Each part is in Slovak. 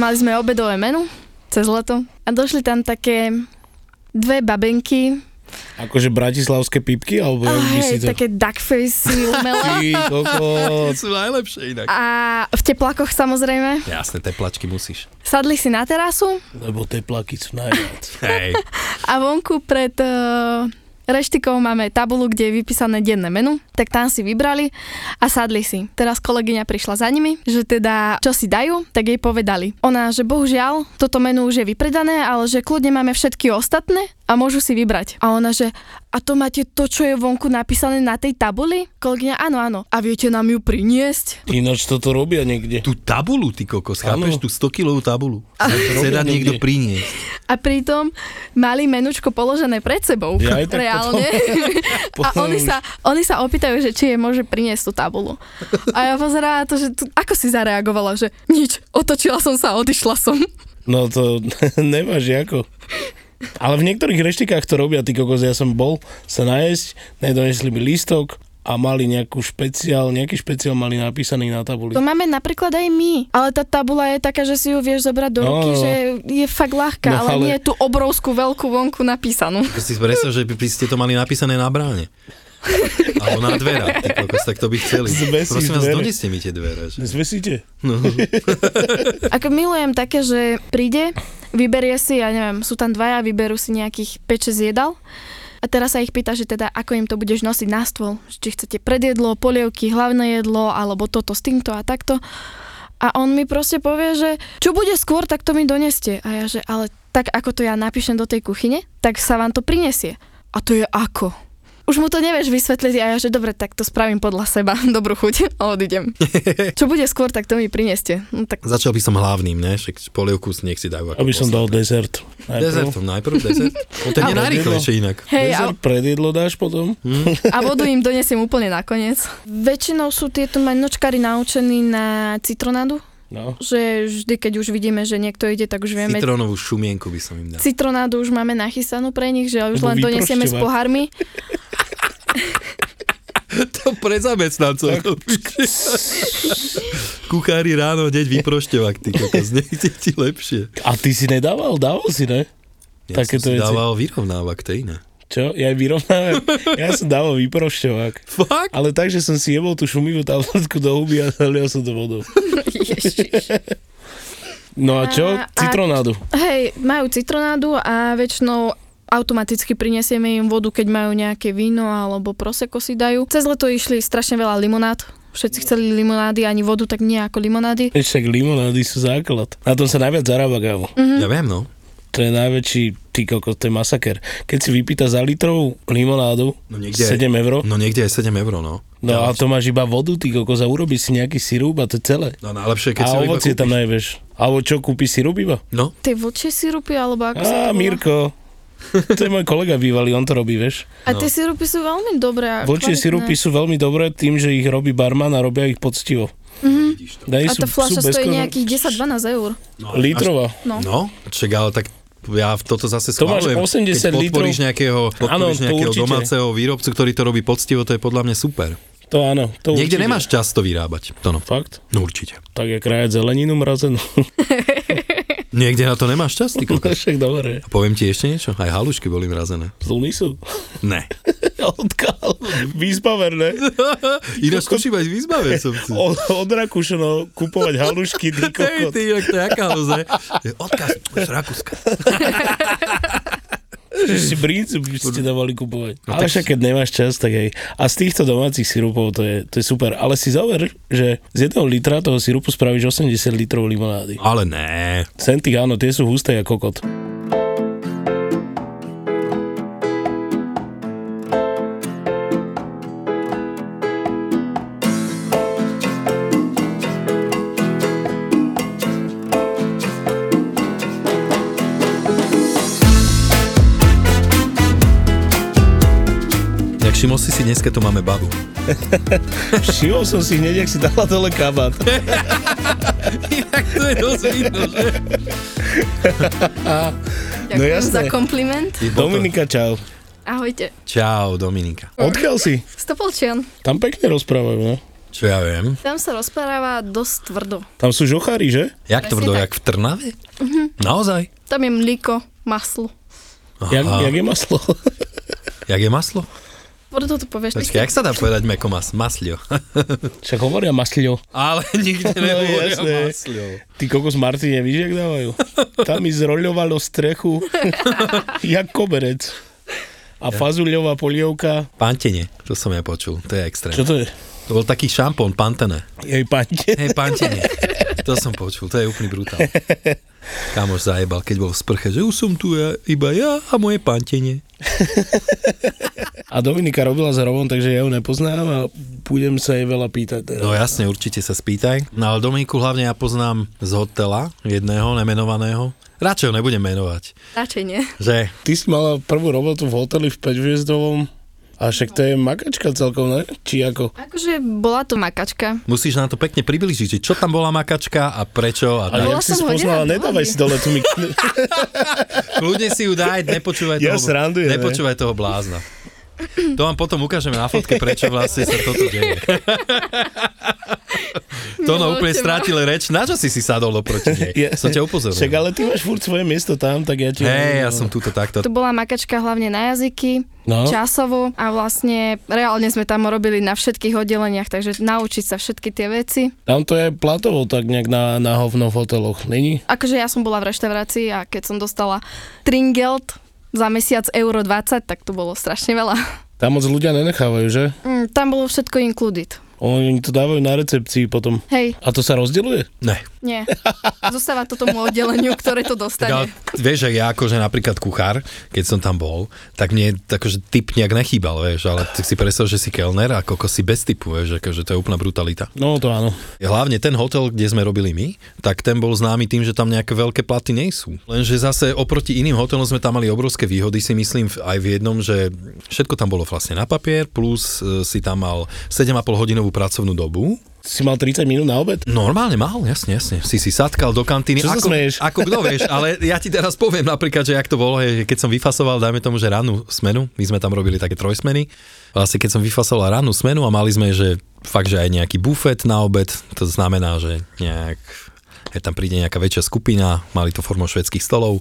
Mali sme obedové menu cez leto a došli tam také dve babenky, Akože bratislavské pipky, alebo si hej, to... také duckface umelé. Sú najlepšie inak. a v teplákoch samozrejme. Jasné, teplačky musíš. Sadli si na terasu Lebo tie plaky sú najviac. Hej. a vonku pred uh, reštikou máme tabulu, kde je vypísané denné menu, tak tam si vybrali a sadli si. Teraz kolegyňa prišla za nimi, že teda čo si dajú, tak jej povedali. Ona, že bohužiaľ, toto menu už je vypredané, ale že kľudne máme všetky ostatné a môžu si vybrať. A ona, že a to máte to, čo je vonku napísané na tej tabuli? Kolegyňa, áno, áno. A viete nám ju priniesť? Ináč toto robia niekde. Tú tabulu, ty kokos, chápeš? Tú 100 kilovú tabulu. Chce dať robia niekto priniesť. A pritom mali menučko položené pred sebou. Ja aj tak reálne. a oni sa, oni sa opýtajú, že či je môže priniesť tú tabulu. A ja pozerám na to, že ako si zareagovala, že nič, otočila som sa a odišla som. No to nemáš ako. Ale v niektorých reštikách to robia, ty kokos, ja som bol sa najesť, nedonesli mi lístok a mali nejakú špeciál, nejaký špeciál mali napísaný na tabuli. To máme napríklad aj my, ale tá tabula je taká, že si ju vieš zobrať do No, ruky, no. že je fakt ľahká, No, ale, ale- nie tú obrovskú veľkú vonku napísanú. Ako si predstav, že by ste to mali napísané na bráne. Alebo na dverách, ty kokos, tak to by chceli. Zvesíš Prosím vás, doneste mi tie dvere. Že? Zvesíte? No. Ako milujem také, že príde, vyberie si, ja neviem, sú tam dvaja, vyberú si nejakých 5-6 jedal a teraz sa ich pýta, že teda ako im to budeš nosiť na stôl, či chcete predjedlo, polievky, hlavné jedlo, alebo toto s týmto a takto. A on mi proste povie, že čo bude skôr, tak to mi doneste. A ja, že ale tak ako to ja napíšem do tej kuchyne, tak sa vám to prinesie. A to je ako? Už mu to nevieš vysvetliť a ja, že dobre, tak to spravím podľa seba, dobrú chuť a odídem. Čo bude skôr, tak to mi prineste. No, tak Začal by som hlavným, ne? Však polievku si nech si dajú. Aby som dal dezert. Najprv. Dezertom, najprv dezert. No to je najrýchlejšie inak. hej, a, Dezert pred jedlo dáš potom? a vodu im donesiem úplne nakoniec. Väčšinou sú tieto menočkári naučení na citronádu, No. že vždy, keď už vidíme, že niekto ide, tak už vieme. Citrónovú šumienku by som im dal. Citronádu už máme nachystanú pre nich, že už Alebo len donesieme s pohármi. To pre zamestnancov. Kuchári ráno hneď vyprošťovak, ty kokos, nechce ti lepšie. A ty si nedával? Dával si, ne? Ja Takéto som si veci. dával vyrovnávak, to iné. Čo? Ja aj vyrovnávam. ja som dával vyprošťovák. Fakt? Ale tak, že som si jebol tú šumivú tabletku do huby a zalial som to vodou. No a čo? A- a- Citronádu. Hej, majú citronádu a väčšinou automaticky prinesieme im vodu, keď majú nejaké víno alebo proseko si dajú. Cez leto išli strašne veľa limonád. Všetci chceli limonády, ani vodu, tak nie ako limonády. Však limonády sú základ. Na tom sa najviac zarába, kámo. Mhm. Ja viem, no. To je najväčší, ty kokos, to je masaker. Keď si vypýta za litrov limonádu, No niekde aj- 7 eur, No niekde aj 7 eur, no. no a to máš iba vodu, ty kokos, a urobíš si nejaký sirup a to je celé. No najlepšie, keď a si ovocie tam najvieš. Alebo čo, kúpiš sirup iba? No, Tie vlčie sirupy, alebo ako sa to Á? Mirko. To je môj kolega bývalý, on to robí, vieš. A tie sirupy sú veľmi dobré. Vlčie sirupy sú veľmi dobré tým, že ich robí barman a robia ich poctivo. Mhm. Daj, A tá fľaša stojí nejakých 10-12 eur. Litrová. No. no, čak ale tak ja v toto zase To máš schválujem. 80 Keď podporíš litrov. nejakého, podporíš to nejakého určite. domáceho výrobcu, ktorý to robí poctivo, to je podľa mňa super. To áno, to Niekde určite. nemáš čas to vyrábať. To no. Fakt? No určite. Tak je krajať zeleninu mrazenú. Niekde na to nemáš čas, ty kokos. Však dobre. A poviem ti ešte niečo? Aj halušky boli mrazené. Zlúny sú. Ne. Odkal. Výzbaver, ne? Ináč tuším aj v výzbave som si. Od, od Rakúšano kupovať halušky, ty Hej, kokot. ty, jak to je aká halúze. Odkaz z Rakúska. Si brincu by ste dávali kupovať. No, Ale však keď nemáš čas, tak aj. A z týchto domácich sirupov to je, to je super. Ale si zover, že z jedného litra toho sirupu spravíš 80 litrov limonády. Ale ne. Centy, áno, tie sú husté ako kokot. Si dneska tu máme babu. Všimol som si hneď, ak si dala dole kabát. Inak to je dosť vidno, že? Ďakujem jasné. za kompliment. Dominika, čau. Ahojte. Čau, Dominika. Odkiaľ si? Stopolčian. Tam pekne rozprávajú, no. Čo ja viem? Tam sa rozpráva dosť tvrdo. Tam sú žochári, že? Jak Presne tvrdo, tak. jak v Trnave? Naozaj? Tam je mlíko, maslo. Jak, jak je maslo? Jak je maslo? Preto to povieš. ty Počkaj, jak sa dá povedať mekomas? Maslio. Však hovoria masľo. Ale nikde nehovoria jasné. maslio. Ty kokos Martin, nevíš, jak dávajú? Tam mi zroľovalo strechu, jak koberec. A fazuľová polievka. Pantene, to som ja počul, to je extrém. Čo to je? To bol taký šampón, pantene. Jej pante. Hej, pantene. To som počul, to je úplný brutál. Kamoš zajebal, keď bol v sprche, že už som tu ja, iba ja a moje pantene. A Dominika robila s Rovom, takže ja ju nepoznám a budem sa jej veľa pýtať. Teda. No jasne, určite sa spýtaj. No ale Dominiku hlavne ja poznám z hotela, jedného nemenovaného. Radšej ho nebudem menovať. Radšej nie. Že Ty si mala prvú robotu v hoteli v 5 a však to je makačka celkom, ne? Či ako? Akože bola to makačka. musíš nám to pekne približiť, že čo tam bola makačka a prečo a A tak. jak si spoznala, nedávaj si dole tu mik... Kľudne si ju daj, nepočúvaj Ja toho, srandujem, ne? nepočúvaj toho blázna. To vám potom ukážeme na fotke, prečo vlastne sa toto deje. To no úplne teba. strátil reč. Na čo si si sadol oproti nej? Ja- Som ťa upozoril. Však ale ty máš furt svoje miesto tam, tak ja ti... Hej, ja som túto takto. To bola makačka hlavne na jazyky, No. časovo a vlastne reálne sme tam robili na všetkých oddeleniach, takže naučiť sa všetky tie veci. Tam to je platovo tak nejak na, na hovno v hoteloch, není? Akože ja som bola v reštaurácii a keď som dostala tringelt za mesiac euro 20, tak to bolo strašne veľa. Tam moc ľudia nenechávajú, že? Mm, tam bolo všetko included. Oni to dávajú na recepcii potom. Hej, A to sa rozdeľuje? Ne. Nie. Zostáva to tomu oddeleniu, ktoré to dostane. vieš, že ja akože napríklad kuchár, keď som tam bol, tak mne akože typ nejak nechýbal, vieš, ale tak si predstav, že si kelner a koko si bez typu, vieš, akože to je úplná brutalita. No to áno. Hlavne ten hotel, kde sme robili my, tak ten bol známy tým, že tam nejaké veľké platy nie sú. Lenže zase oproti iným hotelom sme tam mali obrovské výhody, si myslím aj v jednom, že všetko tam bolo vlastne na papier, plus e, si tam mal 7,5 hodinovú pracovnú dobu. Si mal 30 minút na obed? Normálne mal, jasne, jasne. Si si satkal do kantíny. Čo ako, smeješ? Ako kto vieš, ale ja ti teraz poviem napríklad, že jak to bolo, hej, keď som vyfasoval, dajme tomu, že rannú smenu, my sme tam robili také trojsmeny, vlastne keď som vyfasoval rannú smenu a mali sme, že fakt, že aj nejaký bufet na obed, to znamená, že nejak keď tam príde nejaká väčšia skupina, mali to formou švedských stolov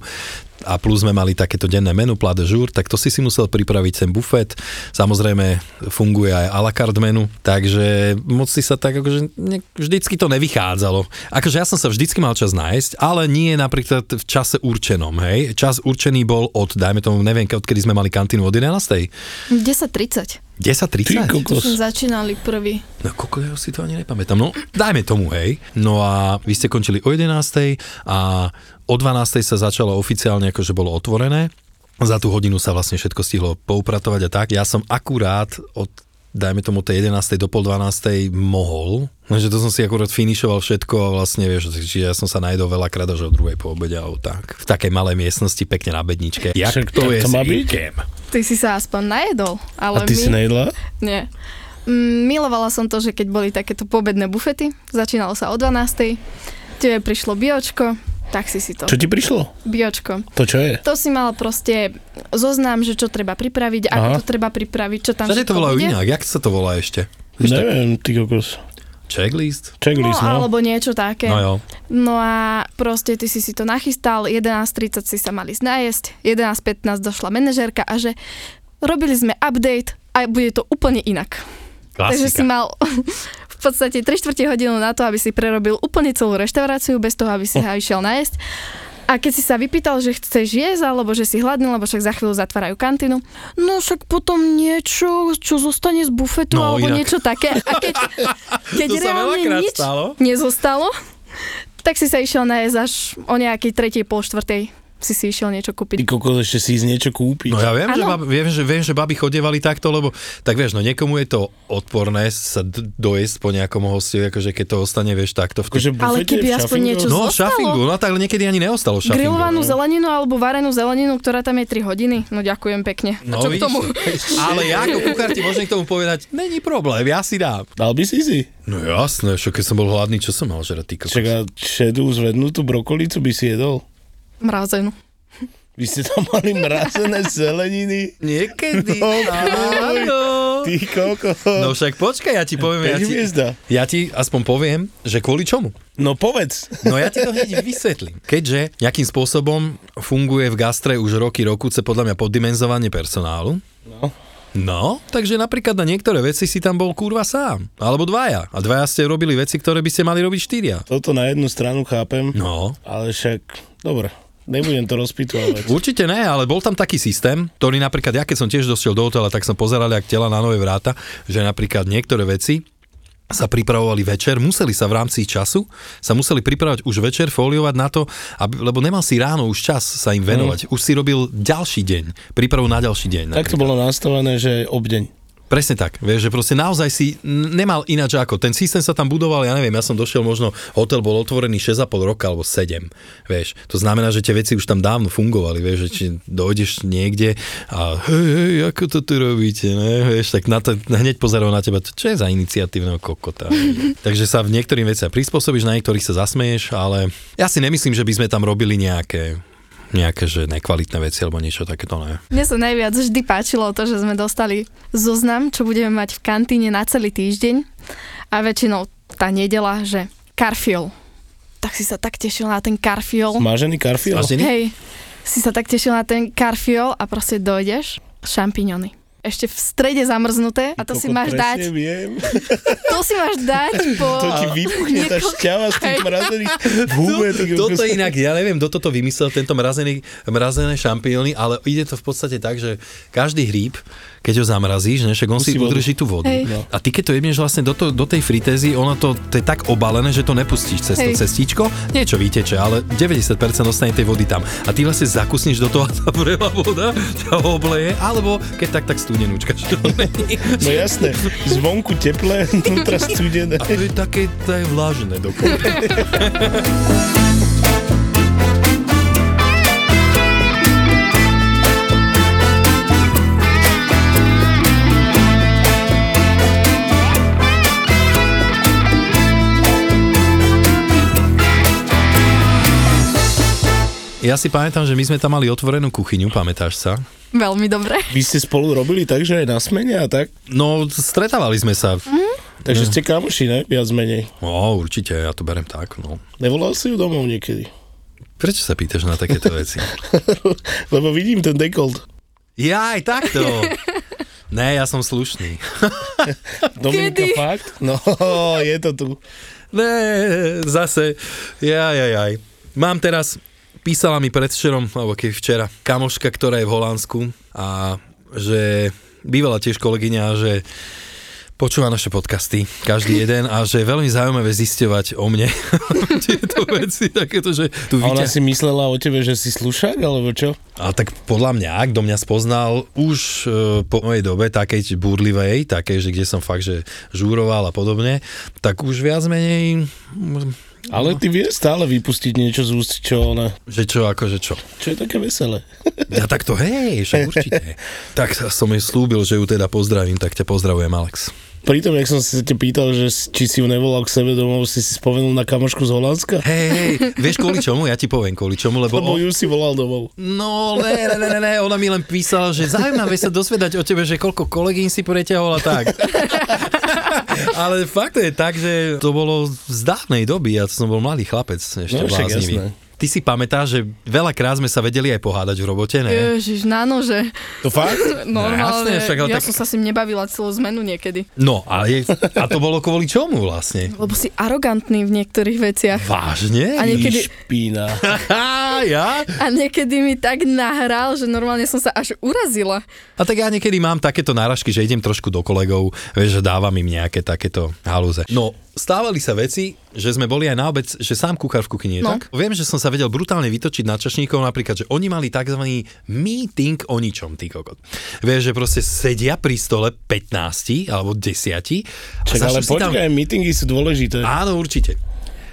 a plus sme mali takéto denné menu, plat de tak to si si musel pripraviť ten bufet. Samozrejme funguje aj a la carte menu, takže moc si sa tak akože ne, vždycky to nevychádzalo. Akože ja som sa vždycky mal čas nájsť, ale nie napríklad v čase určenom, hej. Čas určený bol od, dajme tomu, neviem, odkedy sme mali kantínu od 11. 10.30. 10.30? Ty kokos. Sme začínali prvý. No koľko ja si to ani nepamätám. No dajme tomu, hej. No a vy ste končili o 11. a o 12. sa začalo oficiálne, akože bolo otvorené. Za tú hodinu sa vlastne všetko stihlo poupratovať a tak. Ja som akurát od dajme tomu tej 11. do pol 12. mohol, lenže to som si akurát finišoval všetko a vlastne vieš, čiže ja som sa najedol veľakrát až o druhej po obede alebo tak. V takej malej miestnosti, pekne na bedničke. Jak Však to tak je to má byť. Ty si sa aspoň najedol, A ale ty my... si nejedla? Nie. Mm, Milovala som to, že keď boli takéto pobedné bufety, začínalo sa o 12. Tebe prišlo biočko, tak si si to. Čo ti prišlo? Biočko. To čo je? To si mal proste zoznam, že čo treba pripraviť, ako Aha. to treba pripraviť, čo tam Všade to volajú inak, jak sa to volá ešte? Víš, Neviem, ty kokos. checklist? No, Checklist, no. alebo niečo také. No jo. No a proste ty si si to nachystal, 11.30 si sa mali najesť, 11.15 došla manažérka a že robili sme update a bude to úplne inak. Takže si Klasika. mal v podstate 3 čtvrte hodinu na to, aby si prerobil úplne celú reštauráciu bez toho, aby si sa išiel nájsť. A keď si sa vypýtal, že chceš jesť, alebo že si hladný, lebo však za chvíľu zatvárajú kantínu, no však potom niečo, čo zostane z bufetu, No, alebo inak. niečo také. A keď, keď To reálne nič stalo. nezostalo, tak si sa išiel nájsť až o nejakej tretej, pol štvrtej. Si si išiel niečo Ty kúpiť. kokos, ešte si ísť niečo kúpiť. No ja viem, že, bab, viem, že, viem, že baby chodievali takto, lebo tak vieš, no niekomu je to odporné sa d- dojesť po nejakom hosti, akože keď to ostane, vieš, takto v Akože Ale keby v aspoň niečo No, zostalo? šafingu, no tak niekedy ani neostalo šafingu. Grillovanú no. zeleninu alebo varenú zeleninu, ktorá tam je 3 hodiny? No ďakujem pekne. A No, čo k vidíš, tomu? ale ja ako kuchár ti môžem k tomu povedať, není problém, ja si dám. Dal by si si? No jasné, čo keď som bol hladný, čo som mal žrať, ty kokos? Však a šedú zvednutú brokolicu by si jedol. Mrazenú. Vy ste tam mali mrazené zeleniny. Niekedy, No, áno. Ty kokos. No však počkaj, ja ti poviem, ja ti, ja ti aspoň poviem, že kvôli čomu. No povedz. No ja ti to hneď vysvetlím. Keďže nejakým spôsobom funguje v gastre už roky, rokuce podľa mňa poddimenzovanie personálu, No. No, takže napríklad na niektoré veci si tam bol kurva sám. Alebo dvaja. A dvaja ste robili veci, ktoré by ste mali robiť štyria. Toto na jednu stranu chápem, No, ale však, dobre, nebudem to rozpitvávať. Určite ne, ale bol tam taký systém, ktorý napríklad, ja keď som tiež došiel do hotela, tak som pozeral, jak tela na nové vráta, že napríklad niektoré veci sa pripravovali večer, museli sa v rámci času, sa museli pripravovať už večer, foliovať na to, aby, lebo nemal si ráno už čas sa im venovať. Už si robil ďalší deň, prípravu na ďalší deň. Tak to bolo nastavené, že obdeň. Presne tak, vieš, že proste naozaj si nemal ináč ako. Ten systém sa tam budoval, ja neviem, ja som došiel možno, hotel bol otvorený 6,5 roka alebo 7, vieš. To znamená, že tie veci už tam dávno fungovali, vieš, že či dojdeš niekde a hej, hej, ako to tu robíte, ne, vieš, tak na to, hneď pozerajú na teba, čo je za iniciatívneho kokota. Takže sa v niektorým veciam prispôsobíš, na niektorých sa zasmeješ, ale ja si nemyslím, že by sme tam robili nejaké nejaké, že nekvalitné veci alebo niečo takéto, ne. Mne sa najviac vždy páčilo to, že sme dostali zoznam, čo budeme mať v kantíne na celý týždeň a väčšinou tá nedela, že karfiol. Tak si sa tak tešil na ten karfiol. Smažený karfiol? Smažený? Hej, si sa tak tešil na ten karfiol a proste dojdeš, šampiňony. Ešte v strede zamrznuté a to si Koko, máš presne dať, Viem. to si máš dať po... To ti vypuchne tá šťava z tých mrazených ty kokos. Toto inak, ja neviem, kto toto vymyslel, tento mrazený, mrazené šampióny, ale ide to v podstate tak, že každý hríb, keď ho zamrazíš, ne, však on si Musí vodu. udrží tú vodu. Hej. No. A ty keď to jebneš vlastne do, to, do tej fritézy, ono to, to je tak obalené, že to nepustíš cez to Hej. cestíčko, niečo vyteče, ale 90% ostane tej vody tam. A ty vlastne zakusneš do toho a tá vrela voda ťa obleje, alebo keď tak, tak studenúčka. No jasné, zvonku teplé, vnútra studené. A to je také, to je vlažné dokonca. Ja si pamätám, že my sme tam mali otvorenú kuchyňu, pamätáš sa? Veľmi dobre. Vy ste spolu robili tak, že aj na smene a tak? No, stretávali sme sa. Takže ste kamoši, ne? Viac menej. No, určite, ja to berem tak, no. Nevolal si ju domov niekedy? Prečo sa pýtaš na takéto veci? Lebo vidím ten dekolt. Ja aj takto. Ne, ja som slušný. Dominika Kedy? fakt? No, je to tu. Ne, zase, jaj, jaj, jaj. Mám teraz, písala mi predvčerom, alebo keď včera, kamoška, ktorá je v Holandsku a že bývala tiež kolegyňa, že počúva naše podcasty, každý jeden a že je veľmi zaujímavé zisťovať o mne tieto veci, takéto, že tu A ona vyťa... si myslela o tebe, že si slušák, alebo čo? A tak podľa mňa, kto mňa spoznal už e, po mojej dobe, takej búrlivej, takej, že kde som fakt, že žúroval a podobne, tak už viac menej, Ale ty vieš stále vypustiť niečo z úst, čo ona, že čo, akože čo. čo je také veselé. Ja tak to, hej, však určite. tak som jej slúbil, že ju teda pozdravím, tak ťa pozdravujem, Alex. Pritom, jak som sa te pýtal, že či si ju nevolal k sebe domov, si si spomenul na kamošku z Holandska? Hej, hej, vieš kvôli čomu? Ja ti poviem kvôli čomu, lebo... Lebo ju si volal domov. no, ne, ne, ne, ne, ona mi len písala, že zaujímavé sa dosvedať o tebe, že koľko kolegín si preťahol a tak. Ale fakt je tak, že to bolo z dávnej doby, ja som bol mladý chlapec, ešte No, bláznivý. jasné. Ty si pamätáš, že veľakrát sme sa vedeli aj pohádať v robote, ne? Ježiš, na nože. To fakt? Normálne, jasné, však ale ja tak- som sa s ním nebavila celú zmenu niekedy. No, a, je, a to bolo kvôli čomu vlastne? Lebo si arogantný v niektorých veciach. Vážne? A niekedy, Špína. Ja? A niekedy mi tak nahral, že normálne som sa až urazila. A tak ja niekedy mám takéto náražky, že idem trošku do kolegov, vieš, že dávam im nejaké takéto halúze. No, stávali sa veci, že sme boli aj na obec, že sám kuchár v kuchyni, No. tak? Viem, že som sa vedel brutálne vytočiť na čašníkov, napríklad, že oni mali tzv. meeting o ničom, ty kokot. Vieš, že proste sedia pri stole 15 alebo 10 a Čak, ale si tam- počkaj, meetingy sú dôležité. Áno, určite.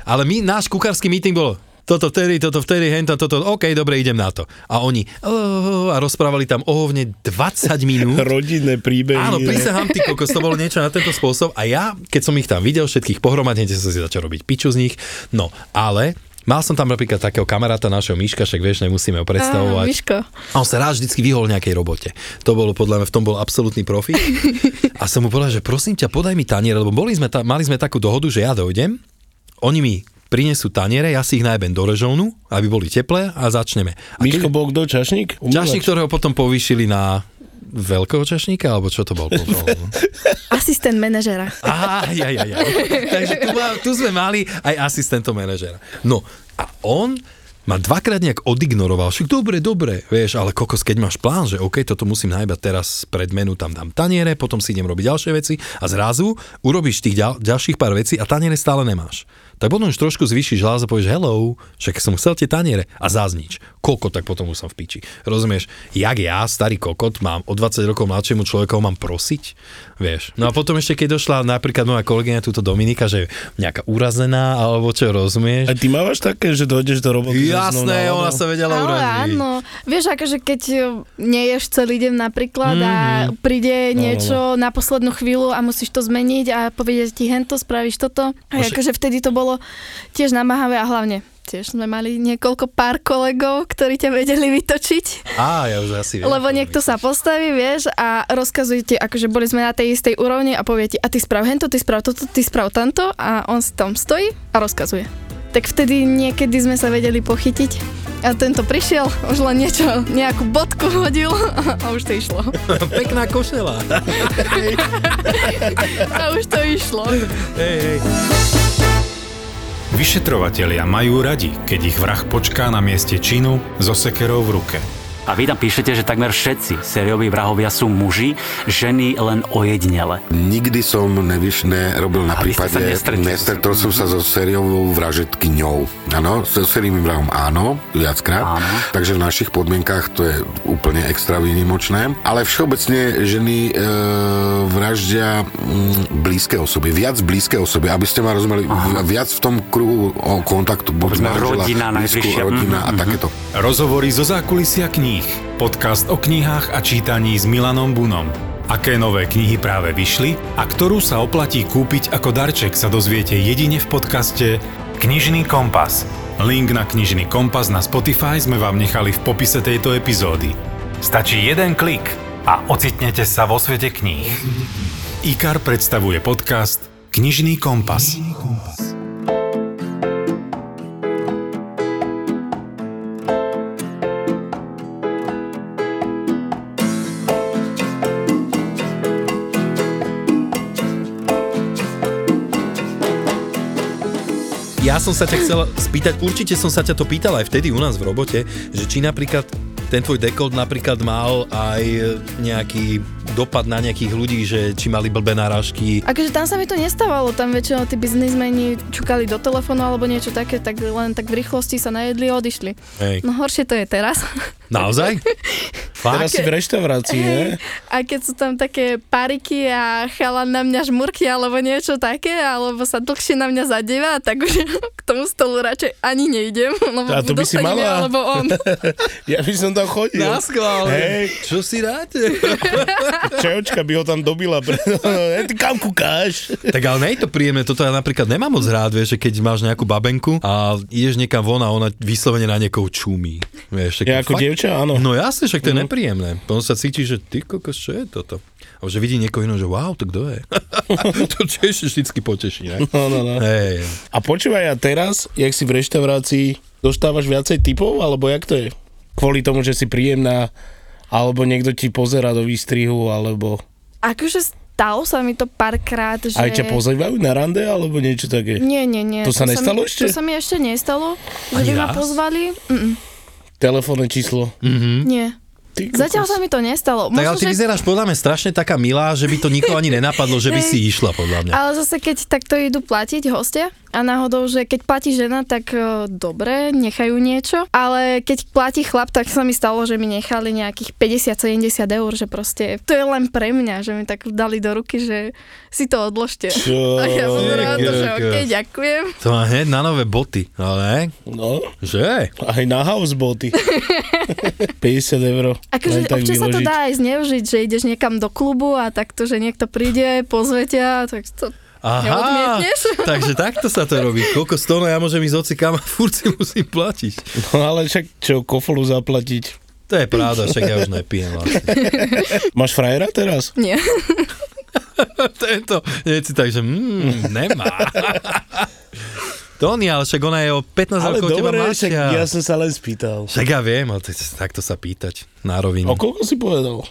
Ale my, náš kuchársky meeting bolo toto vtedy, toto vtedy, henta, toto, OK, dobre, idem na to. A oni a rozprávali tam ohovne 20 minút. Rodinné príbehy. Áno, ne? prisahám ty kokos, to bolo niečo na tento spôsob a ja, keď som ich tam videl všetkých pohromadne, som si začal robiť piču z nich, no, ale Mal som tam napríklad takého kamaráta našeho Miška, však vieš, nemusíme ho Á, predstavovať. Miško. A on sa rád vždycky vyhol nejakej robote. To bolo podľa mňa, v tom bol absolútny profi. A som mu povedal, že prosím ťa, podaj mi tanier, lebo boli sme ta, mali sme takú dohodu, že ja dojdem, oni mi prinesú taniere, ja si ich najbem do režónu, aby boli teplé a začneme. A Miško bol kto, čašník? Čašník, ktorého potom povýšili na veľkého čašníka, alebo čo to bol? Asistent manažera. Á, ja, ja, ja. Takže tu, tu sme mali aj asistentov manažera. No a on ma dvakrát nejak odignoroval, však dobre, dobre, vieš, ale kokos, keď máš plán, že OK, toto musím najbať teraz pred menu, tam dám taniere, potom si idem robiť ďalšie veci a zrazu urobíš tých ďal, ďalších pár vecí a taniere stále nemáš. Tak potom už trošku zvýšiš hlas a povieš hello, však som chcel tie taniere a zaznič. Koľko, tak potom už som v piči. Rozumieš, jak ja, starý kokot, mám o 20 rokov mladšiemu človeku, mám prosiť, vieš. No a potom ešte, keď došla napríklad moja kolegyňa túto Dominika, že nejaká urazená, alebo čo, rozumieš? A ty mávaš také, že dojdeš do roboty? Jasné, ona sa vedela Ale uradiť. áno, vieš, akože keď neješ celý deň napríklad a Mhm. príde niečo na poslednú chvíľu a musíš to zmeniť a povedať ti hento, spravíš toto. A akože vtedy to bolo tiež namáhavé a hlavne tiež sme mali niekoľko pár kolegov, ktorí ťa vedeli vytočiť. Á, ja už asi viem. Lebo niekto sa postaví, vieš, a rozkazuje ti, akože boli sme na tej istej úrovni a povie ti, a ty sprav hento, ty sprav toto, ty sprav tamto a on si tam stojí a rozkazuje. Tak vtedy niekedy sme sa vedeli pochytiť a tento prišiel, už len niečo, nejakú bodku hodil a už to išlo. Pekná košela. A už to išlo. hej, hej. Vyšetrovatelia majú radi, keď ich vrah počká na mieste činu so sekerou v ruke. A vy tam píšete, že takmer všetci sérioví vrahovia sú muži, ženy len ojedinele. Nikdy som nevyš, nerobil na A prípade, nestretol som sa so sériovou vražetkyňou. Áno, so sériovým vrahom áno, viackrát. Áno. Takže v našich podmienkách to je úplne extra výnimočné. Ale všeobecne ženy e, vraždia mm, blízke osoby, viac blízke osoby, aby ste ma rozumeli, v- viac v tom kruhu o kontaktu, buď Povedzme, manžela, rodina blízku, rodina Mhm, a mhm. takéto. Rozhovory zo zákulisia kníh. Podcast o knihách a čítaní s Milanom Bunom. Aké nové knihy práve vyšli a ktorú sa oplatí kúpiť ako darček sa dozviete jedine v podcaste Knižný kompas. Link na Knižný kompas na Spotify sme vám nechali v popise tejto epizódy. Stačí jeden klik a ocitnete sa vo svete kníh. IKAR predstavuje podcast Knižný kompas. Ja som sa ťa chcel spýtať, určite som sa ťa to pýtal aj vtedy u nás v robote, že či napríklad ten tvoj dekolt napríklad mal aj nejaký dopad na nejakých ľudí, že či mali blbé náražky. Akože tam sa mi to nestávalo, tam väčšinou tí biznismeni čukali do telefónu alebo niečo také, tak len tak v rýchlosti sa najedli a odišli. Hej. No horšie to je teraz. Naozaj? Teraz si v reštaurácii, ne? A keď sú tam také pariky a chalan na mňa žmurky alebo niečo také, alebo sa dlhšie na mňa zadeva, tak už k tomu stolu radšej ani nejdem, lebo A to by si dostane mňa, mala. alebo on. Ja by som tam chodil. schvál. Hej. Čo si dáte? Čajočka by ho tam dobila. Pre... Ty kam kúkáš? tak ale nie je to príjemné, toto ja napríklad nemám moc rád, vieš, že keď máš nejakú babenku a ideš niekam von a ona vyslovene na niekoho čumí. Vieš, Ja ako fakt- dievča, áno. No jasne, však to je nepríjemné. Potom sa cíti, že ty kokos, čo je toto? A že vidí niekoho iného, že wow, to kto je? to tiež vždycky poteší, ne? No, no, no. Hej, A počúvaj, a teraz, jak si v reštaurácii, dostávaš viacej typov, alebo jak to je? Kvôli tomu, že si príjemná, alebo niekto ti pozera do výstrihu, alebo Akože stalo sa mi to párkrát, že... aj ťa pozývajú na rande, alebo niečo také? Nie, nie, nie. To sa nestalo mi, ešte? To sa mi ešte nestalo, že by ma pozvali. Mm-mm. telefónne číslo. Nie. Ty Zatiaľ sa mi to nestalo. Tak ale Možno, ty že... vyzeráš podľa mňa strašne taká milá, že by to nikoho ani nenapadlo, že by si išla podľa mňa. Ale zase, keď takto idú platiť hostia a náhodou, že keď platí žena, tak e, dobre, nechajú niečo. Ale keď platí chlap, tak sa mi stalo, že mi nechali nejakých 50-70 eur, že proste to je len pre mňa, že mi tak dali do ruky, že si to odložte. Čo? A ja som to, že Kokos. OK, ďakujem. To má hneď na nové boty, ale No, že? aj na houseboty. 50 eur. Akože tak občas sa to vyložiť. dá aj zneužiť, že ideš niekam do klubu a takto, že niekto príde, pozve ťa, tak to Aha, Neodmietneš? takže takto sa to robí. Koľko stono ja môžem ísť ocikám a furt si musím platiť. No ale však čo, kofolu zaplatiť. To je pravda, však ja už nepijem vlastne. Máš frajera teraz? nie. Tento, nie si tak, že mm, nemá. Tony, ale však ona je o 15 Ale rokov teba dobre, však mladšia. ja som sa len spýtal. Však ja viem, ale to, takto sa pýtať na rovinu. O koľko si povedal?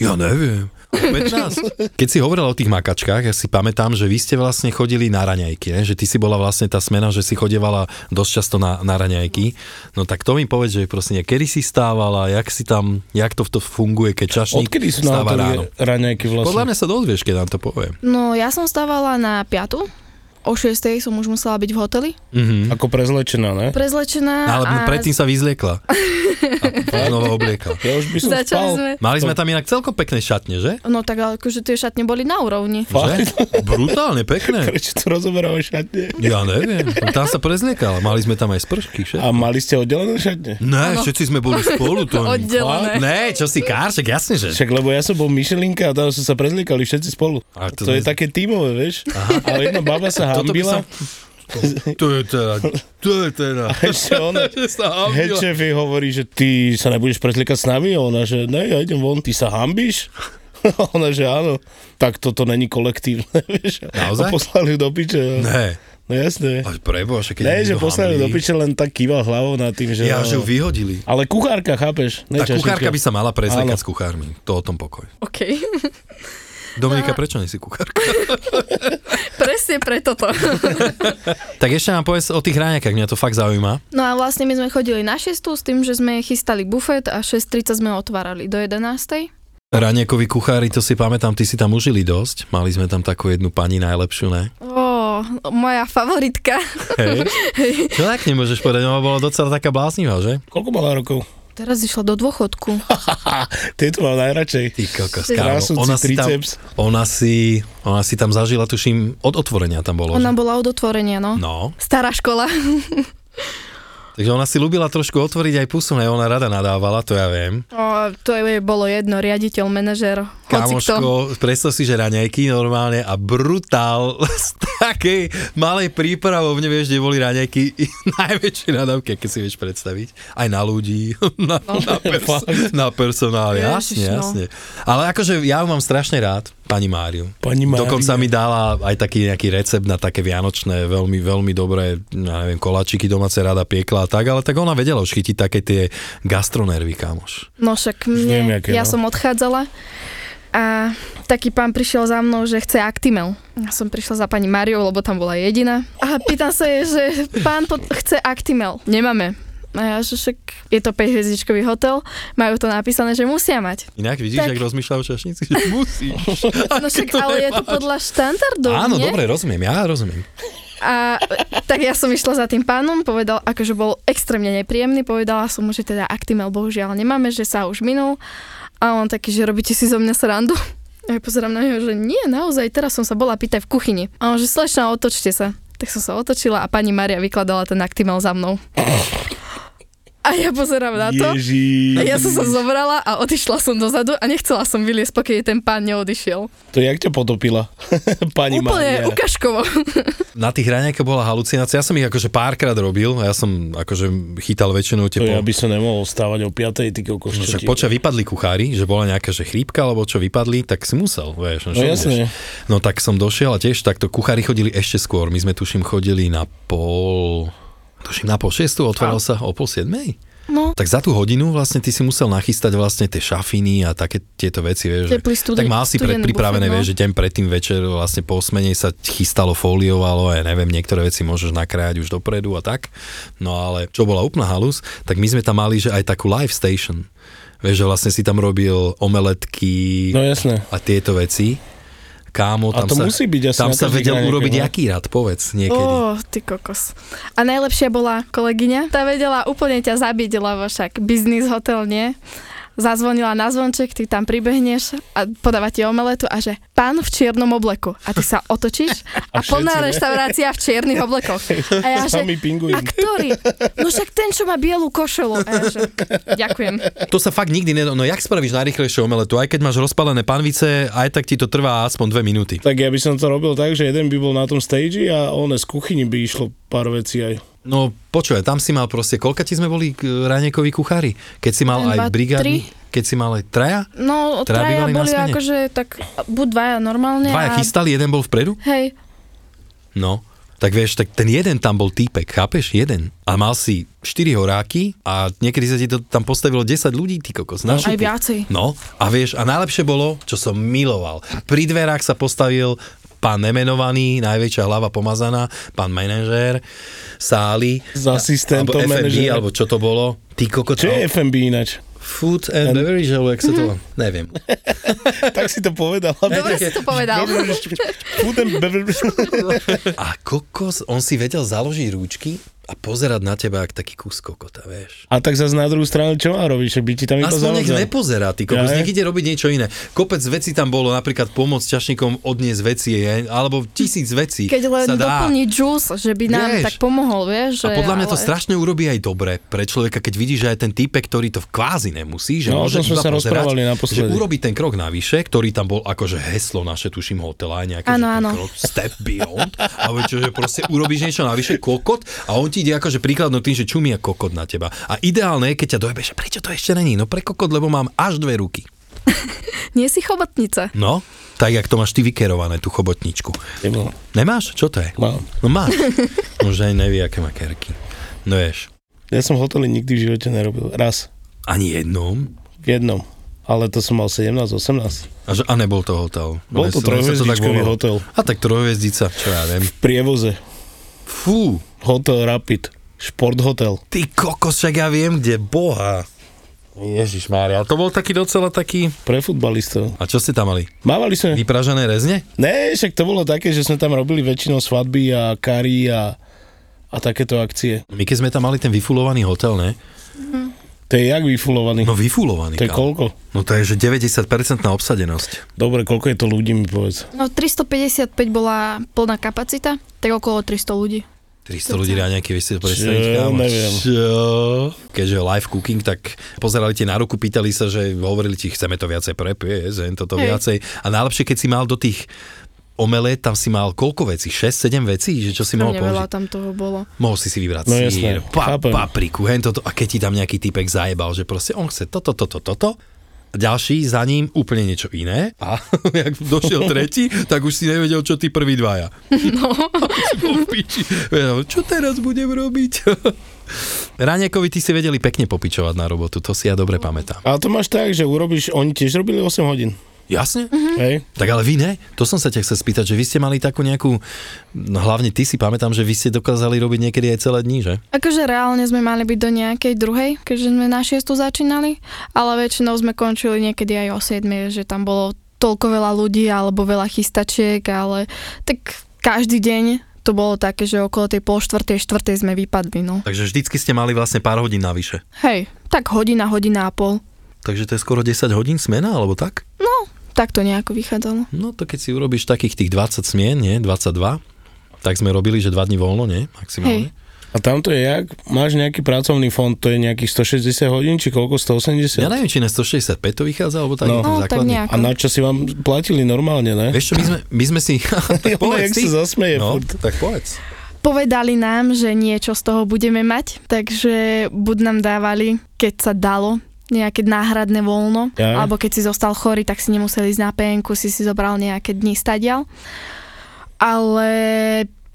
Ja neviem. O 15. Keď si hovoril o tých makačkách, ja si pamätám, že vy ste vlastne chodili na raňajky, ne? že ty si bola vlastne tá smena, že si chodievala dosť často na, na raňajky. No tak to mi povedz, že prosím, kedy si stávala, jak si tam, jak to, to funguje, keď čašník Odkedy sú na stáva ráno. hoteli raňajky vlastne? Podľa mňa sa dozvieš, keď nám to poviem. No ja som stávala na 5. O 6. som už musela byť v hoteli. Mhm. Ako prezlečená, ne? Prezlečená Ale a predtým sa vyzliekla. A znova obliekla. Ja už by som začali spal. sme... Mali sme tam inak celkom pekné šatne, že? No tak ale akože tie šatne boli na úrovni. že? Brutálne pekné. Prečo to rozoberáme šatne? Ja neviem. Tam sa prezliekala. Mali sme tam aj spršky, že? A mali ste oddelené šatne? Ne, všetci sme boli spolu. To Oddelené. Ne, čo si káršek, jasne, že. Však lebo ja som bol Michelinka a tam sme sa prezliekali všetci spolu. A to, to je také tímové, vieš? Ale jedna baba sa hambila. To je teda, to je teda. Ešte ona, jej hovorí, že ty sa nebudeš prezliekať s nami? A ona, že ne, ja idem von, ty sa hambíš? A ona, že áno. Tak toto není kolektívne, vieš? Naozaj? A poslali do piče. Ne, No jasné. ale prebože, keď Ne, že poslali do piče, len tak kýval hlavou nad tým, že... Ja, no. že ju vyhodili. Ale kuchárka, chápeš? Ne, Tá kuchárka by sa mala prezliekať Áno. s kuchármi. To o tom pokoj. OK. Dominika, prečo nie si kuchárka? Presne preto to. tak ešte nám povedz o tých ráňakách, mňa to fakt zaujíma. No a vlastne my sme chodili na 6 s tým, že sme chystali bufet a 6.30 sme otvárali do 11. Ráňakoví kuchári, to si pamätám, ty si tam užili dosť. Mali sme tam takú jednu pani najlepšiu, ne? Ó, moja favoritka. Hej. Čo tak nemôžeš povedať? Ona bola docela taká bláznivá, že? Koľko mala rokov? Teraz išla do dôchodku. Tieto mám najradšej. Ty kokos, Ty kámo. Ona si, tam, triceps. ona, si, ona si tam zažila, tuším, od otvorenia tam bolo. Ona že? bola od otvorenia, no. No, Stará škola. takže ona si ľúbila trošku otvoriť aj pusu, ne? Ona rada nadávala, to ja viem. O, to jej bolo jedno, riaditeľ, hocikto. Kamoško, predstav si, že raňajky normálne a brutál z takej malej prípravovne, vieš, kde boli raňajky najväčšie nadávky, aké si vieš predstaviť. Aj na ľudí, na, na, pers- na personál, jasne, Ježiš, no. jasne. Ale akože ja ju mám strašne rád, pani Máriu. Pani Mária. Dokonca mi dala aj taký nejaký recept na také vianočné, veľmi, veľmi dobré, ja neviem, koláčiky domáce rada piekla a tak, ale tak ona vedela už chytiť také tie gastronervy, kamoš. No však mne, aké, ja no. som odchádzala a taký pán prišiel za mnou, že chce Actimel. Ja som prišla za pani Mariou, lebo tam bola jediná. A pýtam sa jej, že pán pot- chce Actimel. Nemáme. A ja, že však je to 5 hviezdičkový hotel, majú to napísané, že musia mať. Inak vidíš, Tak. jak rozmýšľajú čašníci, že musíš. No však, ale je to podľa štandardov, Áno, nie? dobre, rozumiem, ja rozumiem. A tak ja som išla za tým pánom, povedal, akože bol extrémne nepríjemný, povedala som mu, že teda Actimel bohužiaľ nemáme, že sa už minul. A on taký, že robíte si zo mňa srandu. A ja pozerám na neho, že nie, naozaj, teraz som sa bola pýtať v kuchyni. A on, že slečna, otočte sa. Tak som sa otočila a pani Maria vykladala ten Actimel za mnou. A ja pozerám na to. Ježiš. A ja som sa zobrala a odišla som dozadu a nechcela som vyliesť, pokiaľ ten pán neodišiel. To jak ťa potopila? Pani Úplne Mária. ukažkovo. Na tých raňajkách bola halucinácia, ja som ich akože párkrát robil, a ja som akože chytal väčšinou tie To ja by som nemohol stávať o 5. ty kokos. No však poča vypadli kuchári, že bola nejaká že chrípka, alebo čo vypadli, tak si musel, vieš. No čo jasne. No tak som došiel a tiež takto kuchári chodili ešte skôr. My sme tuším chodili na pol... Tuším na pol šestu, otváral sa o pol siedmej. No, Tak za tú hodinu vlastne ty si musel nachystať vlastne tie šafiny a také tieto veci, vieš. že- Teplý studi- tak mal si predpripravené, bufet, no. vieš, že deň predtým večer vlastne po smene sa chystalo, foliovalo, ja neviem, niektoré veci môžeš nakrájať už dopredu a tak. No ale čo bola úplná halus, tak my sme tam mali, že aj takú live station. Vieš, že vlastne si tam robil omeletky No jasné. a tieto veci. Kámo, A tam to sa, musí byť asi tam sa vedel urobiť no. aký rad, povedz niekedy. Ó, ty kokos. A najlepšia bola kolegyňa. Tá vedela úplne ťa zabiť, lebo však biznis hotel nie. Zazvonila na zvonček, ty tam pribehneš a podáva ti omeletu a že pán v čiernom obleku. A ty sa otočíš A a, plná reštaurácia v čiernych oblekoch. A ja že, a ktorý? No však ten, čo má bielú košelu. A ja že, ďakujem. To sa fakt nikdy nedá. No jak spravíš najrychlejšiu omeletu? Aj keď máš rozpalené panvice, aj tak ti to trvá aspoň dve minúty. Tak ja by som to robil tak, že jeden by bol na tom stage a on z kuchyni by išlo pár vecí aj. No počuj, tam si mal proste, koľka ti sme boli k- raniekoví kuchári? Keď si mal Jeden, aj dva, brigádny, keď si mal aj traja? No, Traja traja boli akože tak buď dvaja normálne Dvaja a... chystali, jeden bol vpredu? Hej, No. Tak vieš, tak ten jeden tam bol týpek, chápeš? Jeden. A mal si 4 horáky a niekedy sa ti to tam postavilo 10 ľudí, ty kokos. Na aj viacej. No a vieš, a najlepšie bolo, čo som miloval. Pri dverách sa postavil pán nemenovaný, najväčšia hlava pomazaná, pán manažér, sály. S asistentom alebo FMB, manažéra. alebo čo to bolo. Ty kokot. Čo je FMB ináč? Food and beverage, alebo jak sa to... Neviem. tak si to povedal. Dobre si to povedal. Food and beverage. A kokos, on si vedel založiť rúčky a pozerať na teba, jak taký kus kokota, vieš. A tak zase na druhú stranu, čo má robiť? By ti tam iba Aspoň nech nepozerá, ty kokos, Ja, nech ide robiť niečo iné. Kopec vecí tam bolo, napríklad pomôcť ťažníkom odniesť veci, je, alebo tisíc vecí Keď len sa dá. doplní juice, že by nám Vieš. tak pomohol, vieš. A že, podľa mňa to ale- strašne urobí aj dobre pre človeka, keď vidí, že aj ten týpek, ktorý to kvázi nemusí, že No, môže iba sa pozerať, rozprávali že naposledy. urobí ten krok navyše, ktorý tam bol akože heslo naše, tuším, hotela, krok, step beyond, alebo čo, že proste urobíš niečo navyše, kokot, a on ti ide akože príkladno tým, že ako kokot na teba. A ideálne je, keď ťa dojebe, že prečo to ešte není? No pre kokot, lebo mám až dve ruky. Nie si chobotnica. No, tak jak to máš ty vykerované, tú chobotničku. Nebol. Nemáš? Čo to je? Mám. No máš. No, že aj nevie, aké má kerky. No vieš, Ja som hotely nikdy v živote nerobil. Raz. ani jednom. V jednom. Ale to som mal 17, 18. A, že, a nebol to hotel. Bol to trojhviezdičkový hotel. A tak trojhviezdica, čo ja viem. V prievoze. Fú, Hotel Rapid. Šport hotel. ty kokos, však ja viem, kde, boha. Ježiš Mária, to bol taký docela taký... Pre futbalistov. A čo ste tam mali? Mávali sme... Vypražané rezne? Ne, však to bolo také, že sme tam robili väčšinou svadby a kari a, a takéto akcie. My keď sme tam mali ten vyfulovaný hotel, ne? To je jak vyfulovaný. No vyfulovaný. to je kámo. koľko? No to je, že 90% na obsadenosť. Dobre, koľko je to ľudí, mi povedz. No 355 bola plná kapacita, tak okolo 300 ľudí. 300 ľudí ráňaky, vieš si to predstaviť? Čo? kámo? Neviem. Čo? Keďže je live cooking, tak pozerali ti na ruku, pýtali sa, že hovorili ti, chceme to viacej prepiesť, toto Hej. viacej. A najlepšie, keď si mal do tých omele, tam si mal koľko vecí? 6-7 vecí? Že čo si mohol Strašne veľa použiť? tam toho bolo. Mohol si si vybrať No sír, jasné, pa, papriku, hen toto. A keď ti tam nejaký typek zajebal, že proste on chce toto, toto, toto, a ďalší za ním úplne niečo iné a jak došiel tretí, tak už si nevedel, čo tí prví dvaja. No. čo teraz budem robiť? Raňakovi ty si vedeli pekne popičovať na robotu, to si ja dobre pamätám. Ale to máš tak, že urobíš, oni tiež robili 8 hodín. Jasne? Hej? Tak ale vy ne? To som sa ťa chcel spýtať, že vy ste mali takú nejakú, no hlavne ty si pamätám, že vy ste dokázali robiť niekedy aj celé dní, že? Akože reálne sme mali byť do nejakej druhej, keďže sme na šiestu začínali, ale väčšinou sme končili niekedy aj o 7, že tam bolo toľko veľa ľudí alebo veľa chystačiek, ale tak každý deň to bolo také, že okolo tej pol štvrtej, štvrtej sme vypadli, no. Takže vždycky ste mali vlastne pár hodín navyše. Hej, tak hodina, hodina a pol. Takže to je skoro 10 hodín smena, alebo tak? No, tak to nejako vychádzalo. No to keď si urobíš takých tých 20 smien, nie? 22, tak sme robili, že 2 dní voľno, nie? Maximálne. A tamto je jak? Máš nejaký pracovný fond, to je nejakých 160 hodín, či koľko? 180? Ja neviem, či na 165 to vychádza, alebo tak No. No, tak nejako. A na čo si vám platili normálne, ne? Vieš čo, my sme, my sme si... tak povedz jak ty. sa zasmeje No, furt. tak povedz. Povedali nám, že niečo z toho budeme mať, takže buď nám dávali, keď sa dalo, nejaké náhradné voľno, Ja. alebo keď si zostal chorý, tak si nemuseli ísť na PNK, si si zobral nejaké dni stadial. Ale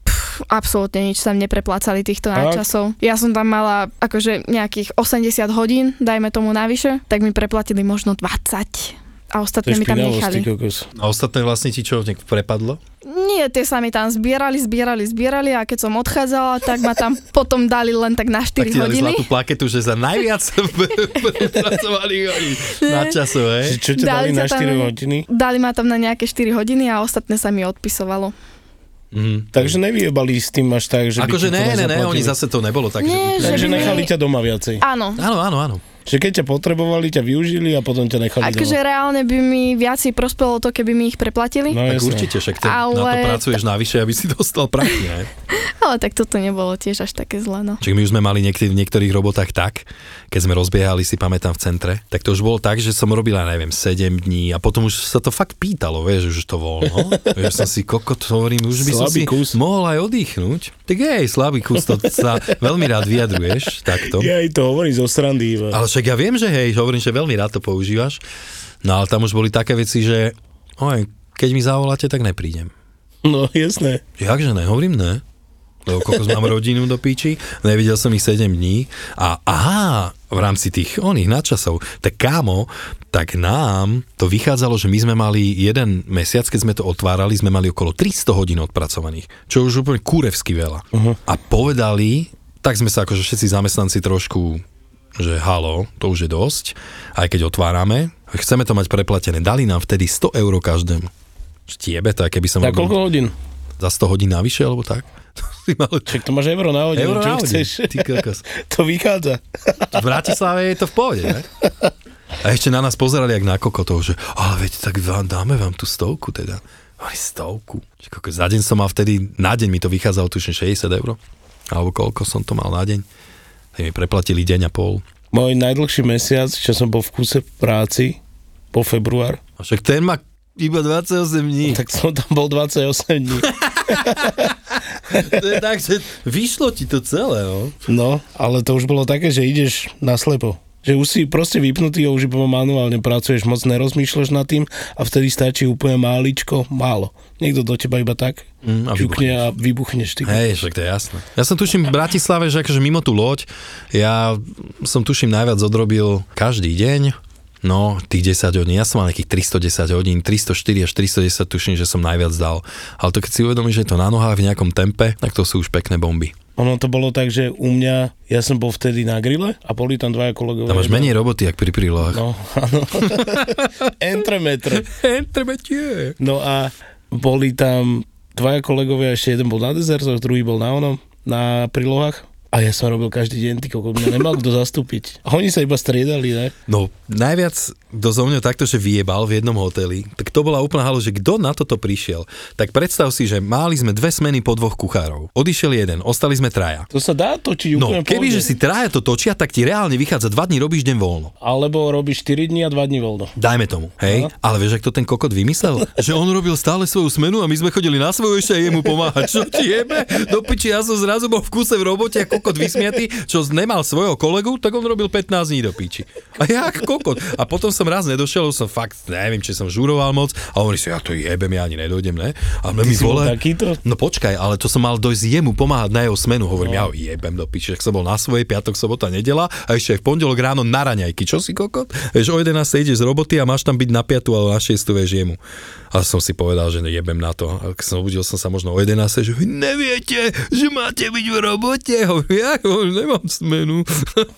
pff, absolútne nič tam nepreplácali týchto náčasov. Ja som tam mala akože nejakých 80 hodín, dajme tomu navyše, tak mi preplatili možno 20 a ostatné mi tam nechali. kokos. A ostatné vlastne ti čo, prepadlo? Nie, tie sa mi tam zbierali, zbierali, zbierali a keď som odchádzala, tak ma tam potom dali len tak na 4 Tak ti dali hodiny. zlatú plaketu, že za najviac pracovali na času, hej? Že Čo ťa dali na sa tam 4 hodiny? Dali ma tam na nejaké 4 hodiny a ostatné sa mi odpisovalo. Mhm. Takže nevyjebali s tým až tak, že Akože ti ne, ne, ne, oni zase to nebolo tak, Nie, že... že nechali ťa doma viacej. Áno. Áno, áno, áno. Že keď ťa potrebovali, ťa využili a potom ťa nechali Akože reálne by mi viacej prospelo to, keby mi ich preplatili. No Tak jasné. určite, však ten, na to Ale- pracuješ navyše, aby si dostal prachy, ne? Ale tak toto nebolo tiež až také zlé, no. Čiže my už sme mali niekedy v niektorých robotách tak, keď sme rozbiehali, si pamätám v centre, tak to už bolo tak, že som robila, neviem, 7 dní a potom už sa to fakt pýtalo, vieš, už to voľno. vieš, som si kokot, hovorím, už by som Slabý si kus. mohol aj oddychnúť. Tak jej, slabý kus, to sa veľmi rád vyjadruješ, takto. Ja aj to hovorím zo srandy. Ale však ja viem, že hej, hovorím, že veľmi rád to používaš, no ale tam už boli také veci, že oj, keď mi zavoláte, tak neprídem. No jasné. Jakže ne, hovorím ne. Lebo kokos mám rodinu do píči, nevidel som ich 7 dní a aha, v rámci tých oných nadčasov, tak kámo, tak nám to vychádzalo, že my sme mali jeden mesiac, keď sme to otvárali, sme mali okolo 300 hodín odpracovaných, čo už úplne kúrevsky veľa. Uh-huh. A povedali, tak sme sa akože všetci zamestnanci trošku že halo, to už je dosť, aj keď otvárame, chceme to mať preplatené. Dali nám vtedy 100 eur každému. Štiebe to, keby som Za robil- koľko hodín? za 100 hodín navyše, alebo tak? Mal... Však to máš euro na hodinu, Euro čo na hodinu, chceš? ty kokos. to vychádza. V Bratislave je to v pohode, ne? A ešte na nás pozerali jak na kokotov, že ale veď tak vám, dáme vám tú stovku teda. Aj stovku. Že kokos, Za deň som mal vtedy, na deň mi to vychádzalo tuším 60 eur. Alebo koľko som to mal na deň. Mi preplatili deň a pol. Môj najdlhší mesiac, čo som bol v kuse práci, po február, A však ten má iba 28 dní. tak som tam bol 28 dní. to je tak, že vyšlo ti to celé, no. No, ale to už bolo také, že ideš naslepo. Že už si proste vypnutý a už iba manuálne pracuješ, moc nerozmýšľaš nad tým a vtedy stačí úplne máličko, málo. Niekto do teba iba tak Mm, a ťukne a vybuchneš. Ty. Hej, však to je jasné. Ja som tuším v Bratislave, že akože mimo tú loď, ja som tuším najviac odrobil každý deň, no tých 10 hodín, ja som mal nejakých 310 hodín, 304 až 310 tuším, že som najviac dal. Ale to keď si uvedomíš, že je to na nohách v nejakom tempe, tak to sú už pekné bomby. Ono to bolo tak, že u mňa, ja som bol vtedy na grille a boli tam dvaja kolegovia. Tam máš menej roboty, jak pri prílohách. No, áno. Entremetr. Entremetie. No a boli tam dvaja kolegovia, ešte jeden bol na dezertoch, druhý bol na onom, na prílohách. A ja som robil každý deň, ty kokos, mňa nemal kto zastúpiť. A oni sa iba striedali, ne? No, najviac, kto zo mňa takto, že vyjebal v jednom hoteli, tak to bola úplná halo, že kto na toto prišiel. Tak predstav si, že mali sme dve smeny po dvoch kuchárov. Odišiel jeden, ostali sme traja. To sa dá točiť No, úplne v keby, že si traja to točia, tak ti reálne vychádza 2 dní robíš deň voľno. Alebo robíš 4 dní a 2 dní voľno. Dajme tomu, hej? No. Ale vieš, ak to ten kokot vymyslel? že on robil stále svoju smenu a my sme chodili na svoju ešte aj jemu pomáhať. Čo ti jebe? Do piči, ja som zrazu bol v kuse v robote a kokot vysmiatý, čo nemal svojho kolegu, tak on robil 15 dní do piči. A ja kokot. A potom som raz nedošiel, som fakt, neviem, či som žuroval moc a on si, ja to jebem, ja ani nedojdem, ne? A mi si bol vole? No počkaj, ale to som mal dojsť jemu pomáhať na jeho smenu. Hovorím, ja ho jebem do piči, tak som bol na svojej piatok, sobota, nedela a ešte aj v pondelok ráno na raňajky. Čo si kokot? Vieš, o 11 ideš z roboty a máš tam byť na 5 alebo na 6 vieš jemu. A som si povedal, že jebem na to. A keď som budil som sa možno o 11, že vy neviete, že máte byť v robote. Ja nemám smenu.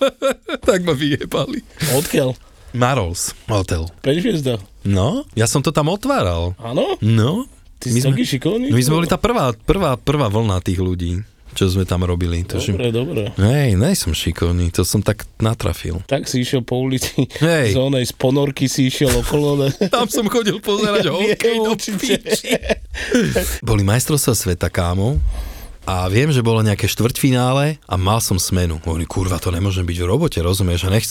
tak ma vyjebali. Odkiaľ? Marols hotel. 5 hviezda. No, ja som to tam otváral. Áno? No. Ty si taký šikovný? My sme boli tá prvá, prvá, prvá vlna tých ľudí, čo sme tam robili. To, že... Dobre, dobre. Hej, nej som šikovný, to som tak natrafil. Tak si išiel po ulici, Hej. z onej, z ponorky si išiel okolo. Ne? Tam som chodil pozerať Ja hokej do piči. Boli majstrovstvá sveta, kámo, a viem, že bolo nejaké štvrťfinále a mal som smenu. Hovorím, kurva, to nemôžem byť v robote, rozumieš? A nech,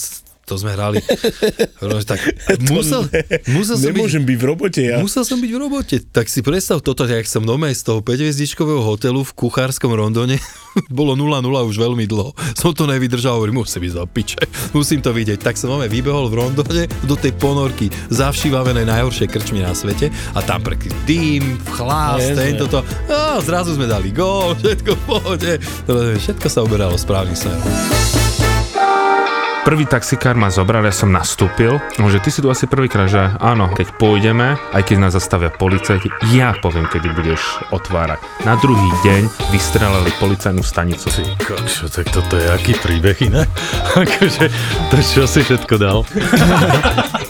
to sme hrali. Tak musel, musel som byť, Nemôžem byť v robote ja. Musel som byť v robote. Tak si predstav toto, jak som doma z toho 5-hviezdičkového hotelu v kuchárskom Rondone. Bolo 0-0 už veľmi dlho. Som to nevydržal, hovorím, musím ísť do piče. Musím to vidieť. Tak som máme vybehol v Rondone do tej ponorky zavšívavenej najhoršie krčmy na svete a tam pre dým, chlás, tento to. A zrazu sme dali gól, všetko v pohode. Všetko sa uberalo správnym smerom. Prvý taxikár ma zobral, ja som nastúpil, že ty si tu asi prvýkrát, že áno, keď pôjdeme, aj keď nás zastavia policajti, ja poviem, kedy budeš otvárať. Na druhý deň vystrelali policajnú stanicu. Ty kokšo, tak toto je aký príbeh iné? akože, to čo si všetko dal?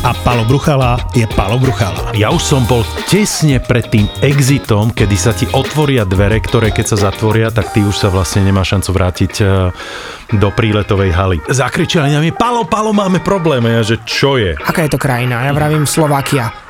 a Palo Bruchala je Palo Bruchala. Ja už som bol tesne pred tým exitom, kedy sa ti otvoria dvere, ktoré keď sa zatvoria, tak ty už sa vlastne nemá šancu vrátiť e, do príletovej haly. Zakričali na mňa, Palo, Palo, máme problém. A ja, že čo je? Aká je to krajina? Ja vravím Slovakia.